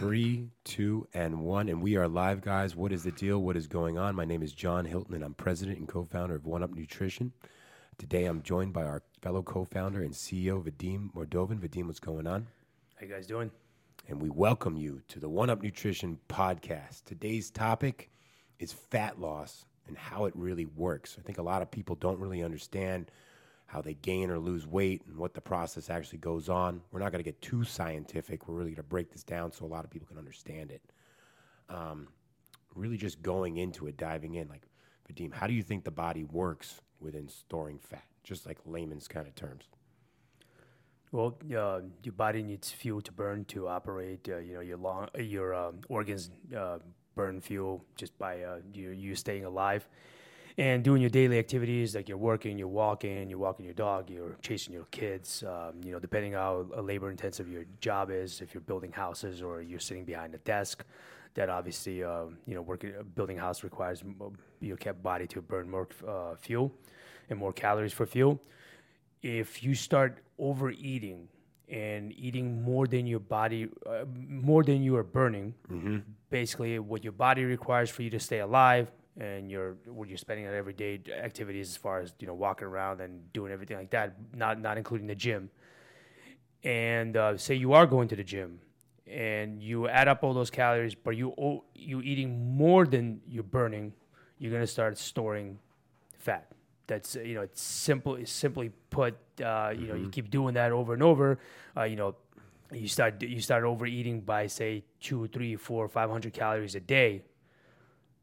Three, two, and one. And we are live, guys. What is the deal? What is going on? My name is John Hilton, and I'm president and co founder of One Up Nutrition. Today, I'm joined by our fellow co founder and CEO, Vadim Mordovan. Vadim, what's going on? How you guys doing? And we welcome you to the One Up Nutrition podcast. Today's topic is fat loss and how it really works. I think a lot of people don't really understand how they gain or lose weight and what the process actually goes on. We're not going to get too scientific. We're really going to break this down so a lot of people can understand it. Um, really, just going into it, diving in. Like, Vadim, how do you think the body works within storing fat? Just like layman's kind of terms. Well, uh, your body needs fuel to burn to operate. Uh, you know, your long, your um, organs uh, burn fuel just by uh, you, you staying alive and doing your daily activities like you're working, you're walking, you're walking your dog, you're chasing your kids. Um, you know, depending how labor intensive your job is, if you're building houses or you're sitting behind a desk, that obviously uh, you know working building a house requires your body to burn more uh, fuel and more calories for fuel. If you start overeating and eating more than your body, uh, more than you are burning, mm-hmm. basically what your body requires for you to stay alive and you're what you're spending on everyday activities as far as you know walking around and doing everything like that, not not including the gym. And uh, say you are going to the gym and you add up all those calories, but you you eating more than you're burning, you're gonna start storing fat. That's you know it's simple. It's simply put, uh, you know, you mm-hmm. keep doing that over and over. Uh, you know, you start you start overeating by say two, three, four, five hundred calories a day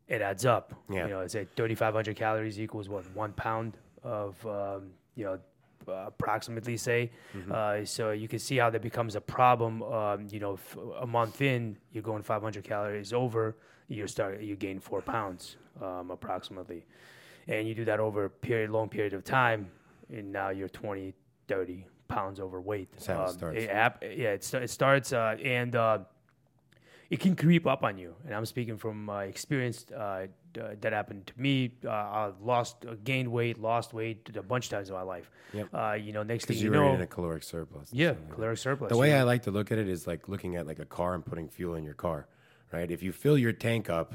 it adds up. Yeah. You know, it's like 3,500 calories equals what one pound of um, you know uh, approximately say. Mm-hmm. Uh, so you can see how that becomes a problem. Um, you know, f- a month in, you're going 500 calories over. You start you gain four pounds um, approximately, and you do that over a period long period of time, and now you're 20, 30 pounds overweight. That's how it um, starts. It, yeah, it, it starts uh, and uh, it can creep up on you. And I'm speaking from uh, experience uh, d- that happened to me. Uh, I lost, uh, gained weight, lost weight a bunch of times in my life. Yep. Uh, you know, next thing you, know, in a caloric surplus. Yeah, caloric surplus. The way I like to look at it is like looking at like a car and putting fuel in your car, right? If you fill your tank up,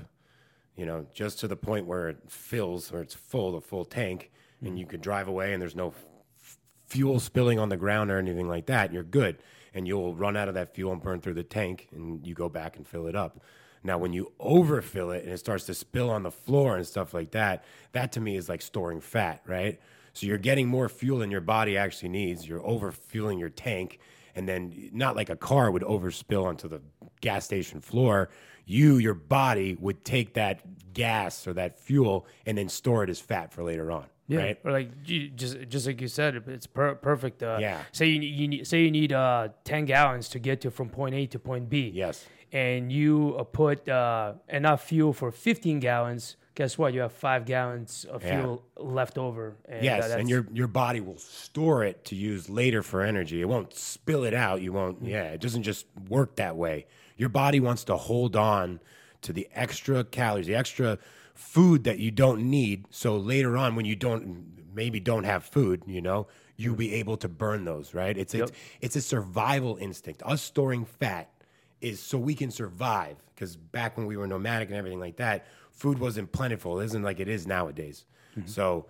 you know, just to the point where it fills or it's full, the full tank, mm-hmm. and you can drive away and there's no f- fuel spilling on the ground or anything like that, you're good and you'll run out of that fuel and burn through the tank and you go back and fill it up. Now, when you overfill it and it starts to spill on the floor and stuff like that, that to me is like storing fat, right? So you're getting more fuel than your body actually needs. You're overfueling your tank. And then, not like a car would overspill onto the gas station floor, you, your body, would take that gas or that fuel and then store it as fat for later on. Yeah, right? or like you, just just like you said, it's per- perfect. Uh, yeah. Say you, you need, say you need uh, ten gallons to get to from point A to point B. Yes. And you uh, put uh, enough fuel for fifteen gallons. Guess what? You have five gallons of fuel left over. And, yes, uh, and your your body will store it to use later for energy. It won't spill it out. You won't. Mm-hmm. Yeah, it doesn't just work that way. Your body wants to hold on to the extra calories, the extra food that you don't need. So later on, when you don't maybe don't have food, you know, you'll be able to burn those, right? It's yep. it's, it's a survival instinct. Us storing fat is so we can survive. Because back when we were nomadic and everything like that, food wasn't plentiful. It isn't like it is nowadays. Mm-hmm. So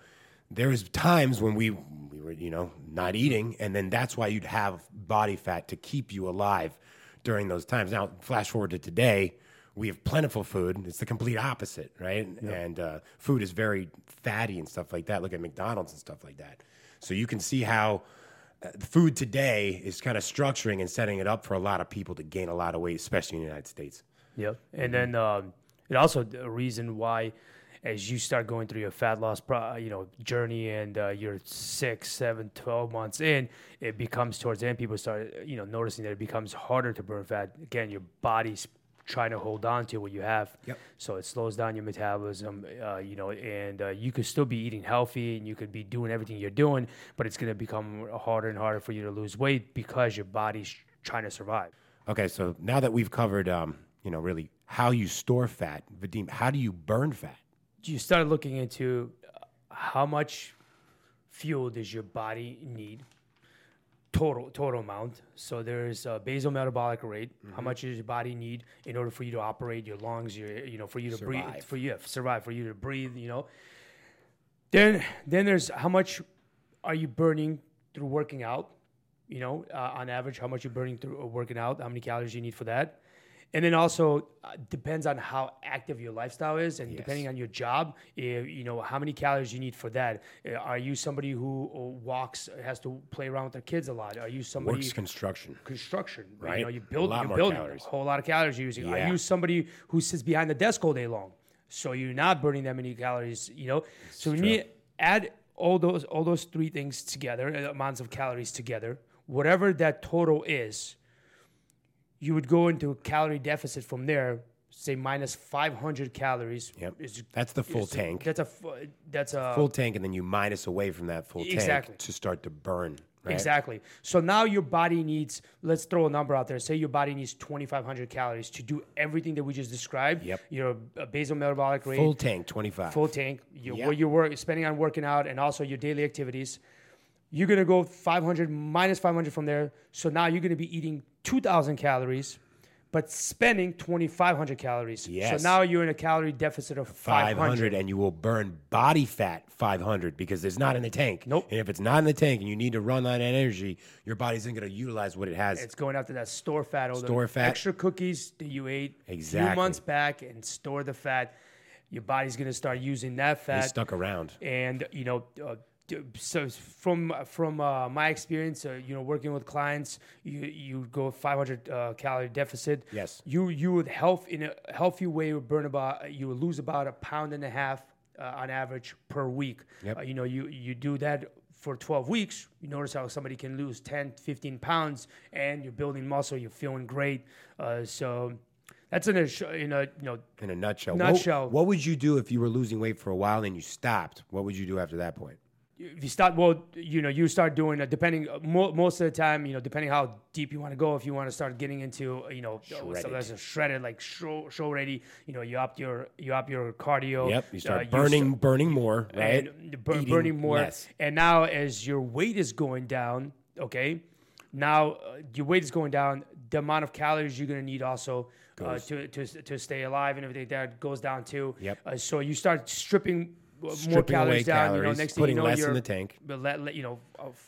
there was times when we we were you know not eating, and then that's why you'd have body fat to keep you alive during those times. Now flash forward to today we have plentiful food. It's the complete opposite, right? Yep. And uh, food is very fatty and stuff like that. Look at McDonald's and stuff like that. So you can see how uh, food today is kind of structuring and setting it up for a lot of people to gain a lot of weight, especially in the United States. Yep. And then um, it also a reason why, as you start going through your fat loss, pro, you know, journey, and uh, you're six, seven, 12 months in, it becomes towards the end. People start, you know, noticing that it becomes harder to burn fat. Again, your body's trying to hold on to what you have. Yep. So it slows down your metabolism, uh, you know, and uh, you could still be eating healthy and you could be doing everything you're doing, but it's going to become harder and harder for you to lose weight because your body's trying to survive. Okay, so now that we've covered, um, you know, really how you store fat, Vadim, how do you burn fat? You start looking into uh, how much fuel does your body need total total amount. So there's a basal metabolic rate. Mm-hmm. How much does your body need in order for you to operate your lungs? Your you know for you to breathe for you yeah, survive for you to breathe. You know. Then then there's how much are you burning through working out? You know, uh, on average, how much you're burning through uh, working out? How many calories you need for that? And then also uh, depends on how active your lifestyle is, and depending on your job, if, you know how many calories you need for that. Uh, Are you somebody who uh, walks, has to play around with their kids a lot? Are you somebody Works construction. construction? right You know, you build, A lot you're building calories. a whole lot of calories you're using. Are you somebody who sits behind the desk all day long? So you're not burning that many calories, you know. so when you add all those all those three things together, uh, amounts of calories together, whatever that total is. You would go into a calorie deficit from there. Say minus 500 calories. Yep. is- That's the full is- tank. That's a that's a Full tank, and then you minus away from that full Exactly. tank to start to burn. Right? Exactly. So now your body needs, let's throw a number out there. Say your body needs 2,500 calories to do everything that we just described. Yep. Your uh, basal metabolic rate, Full tank, 25. full tank, your, Yep. what you're work, spending on working out, and also your daily activities. You're going to go 500 minus 500 from there. So now you're going to be eating 2,000 calories, but spending 2,500 calories. Yes. So now you're in a calorie deficit of 500. 500 and you will burn body fat 500 because it's not in the tank. Nope. And if it's not in the tank and you need to run on that energy, your body isn't going to utilize what it has. It's going after that store fat, all Store the fat. extra cookies that you ate a few months back and store the fat. Your body's going to start using that fat, stuck around. and you know. Uh, so from from uh, my experience, uh, you know, working with clients, you you go 500 uh, calorie deficit. Yes. You you would health in a healthy way would burn about you would lose about a pound and a half uh, on average per week. Yep. Uh, you know, you you do that for 12 weeks. You notice how somebody can lose 10, 15 pounds, and you're building muscle. You're feeling great. Uh, so that's in a sh- in a you know In a nutshell. Nutshell. What, what would you do if you were losing weight for a while and you stopped? What would you do after that point? If you start well you know you start doing uh, depending uh, mo- most of the time you know depending how deep you want to go if you want to start getting into uh, you know Shredded. something that's a shredded like show, show ready you know you up your you up your cardio Yep. You start uh, burning, burning more, right? and bur- burning more. less. And now, as your weight is going down, okay, now uh, your weight is going down. The amount of calories you're going to need also uh, to, to to stay alive and everything that goes down too. Yep. Uh, so you start stripping. Uh, more calories down, you know. Next putting thing you know, less in you're the tank. but let, you know,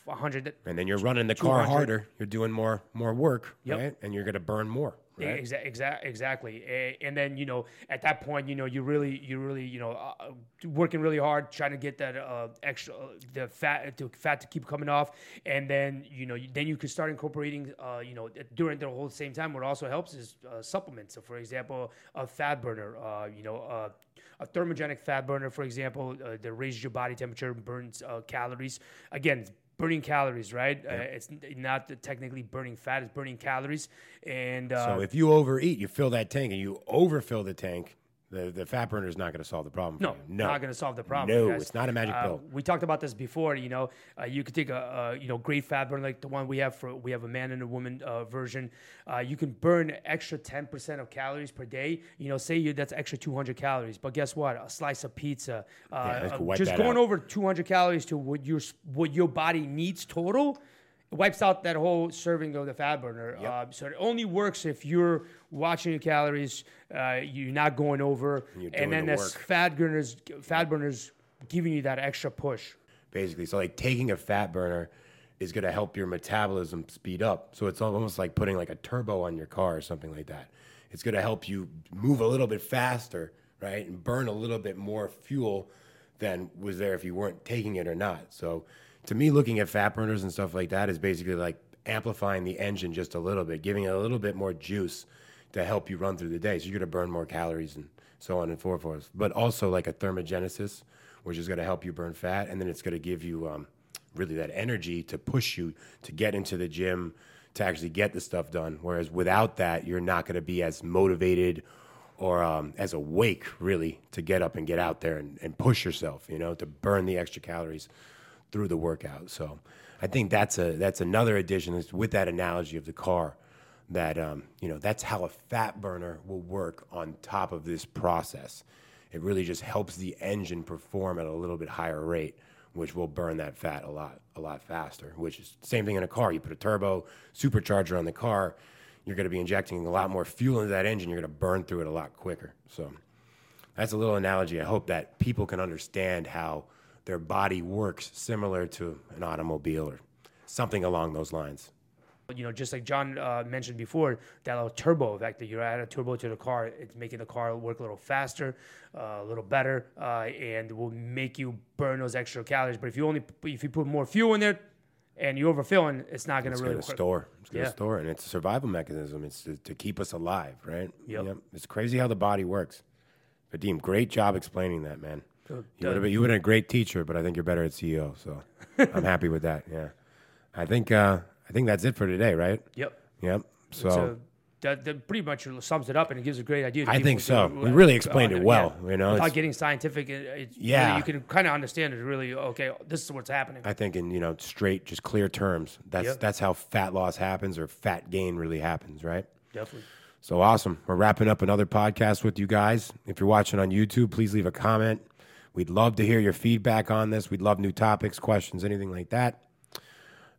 a hundred. And then you're running the car harder. You're doing more more work, Yep. right? And you're going to burn more, right? Exa- exa- exactly. And then you know, at that point, you know, you really, you really, you know, uh, working really hard, trying to get that uh, extra, uh, the fat, to fat to keep coming off, and then you know, then you can start incorporating, uh, you know, during the whole same time. What also helps is uh, supplements. So, for example, a fat burner, uh, you know. A thermogenic fat burner, for example, uh, that raises your body temperature, and burns uh, calories. Again, it's burning calories, right? Uh, it's not technically burning fat; it's burning calories. And uh, So if you overeat, you fill that tank and you overfill the tank, the, the fat burner is not going to solve the problem. No, you. no, not going to solve the problem. No, it's not a magic uh, pill. We talked about this before. You know, uh, you could take a, a you know great fat burner like the one we have for we have a man and a woman uh, version. Uh, you can burn extra ten percent of calories per day. You know, say you that's extra two hundred calories. But guess what? A slice of pizza, uh, that uh, just going out. over two hundred calories to what your what your body needs total. Wipes out that whole serving of the fat burner. Uh, so it only works if you're watching your calories, uh, you're not going over, you're and then the that's fat burners, fat burners giving you that extra push. basically. So like taking a fat burner is going to help your metabolism speed up. So it's almost like putting like a turbo on your car or something like that. It's going to help you move a little bit faster, right, and burn a little bit more fuel than was there if you weren't taking it or not. So to me, looking at fat burners and stuff like that is basically like amplifying the engine just a little bit, giving it a little bit more juice to help you run through the day. So you're going to burn more calories and so on and so forth. But also like a thermogenesis, which is going to help you burn fat, and then it's going to give you um, really that energy to push you to get into the gym to actually get the stuff done. Whereas without that, you're not going to be as motivated or um, as awake really to get up and get out there and, and push yourself, you know, to burn the extra calories through the workout. So I think that's a that's another addition with that analogy of the car that um, you know that's how a fat burner will work on top of this process. It really just helps the engine perform at a little bit higher rate, which will burn that fat a lot, a lot faster. Which is same thing in a car. You put a turbo supercharger on the car, you're going to be injecting a lot more fuel into that engine. You're going to burn through it a lot quicker. So that's a little analogy. I hope that people can understand how their body works similar to an automobile or something along those lines. You know, just like John uh, mentioned before, that little turbo effect that you add a turbo to the car, it's making the car work a little faster, uh, a little better, uh, and will make you burn those extra calories. But if you only if you put more fuel in there and you overfill, it's not going to really to store. It's going to Yeah. store, and it's a survival mechanism. It's to, to keep us alive, right? Yep. It's crazy how the body works. Vadim, great job explaining that, man. You would have been, you would been a great teacher, but I think you're better at CEO. So I'm happy with that. Yeah, I think uh, I think that's it for today, right? Yep. Yep. So, So that, that pretty much sums it up, and it gives a great idea. To I think so. uh, We really explained it uh, well, you know, without getting scientific. It, Yeah. really- you can kind of understand it. Really, okay, this is what's happening. I think in you know straight, just clear terms. That's Yep. that's how fat loss happens or fat gain really happens, right? Definitely. So awesome. We're wrapping up another podcast with you guys. If you're watching on YouTube, please leave a comment. We'd love to hear your feedback on this. We'd love new topics, questions, anything like that.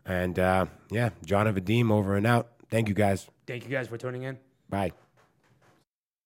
And uh, yeah, John and Vadim over and out. Thank you guys. Thank you guys for tuning in. Bye.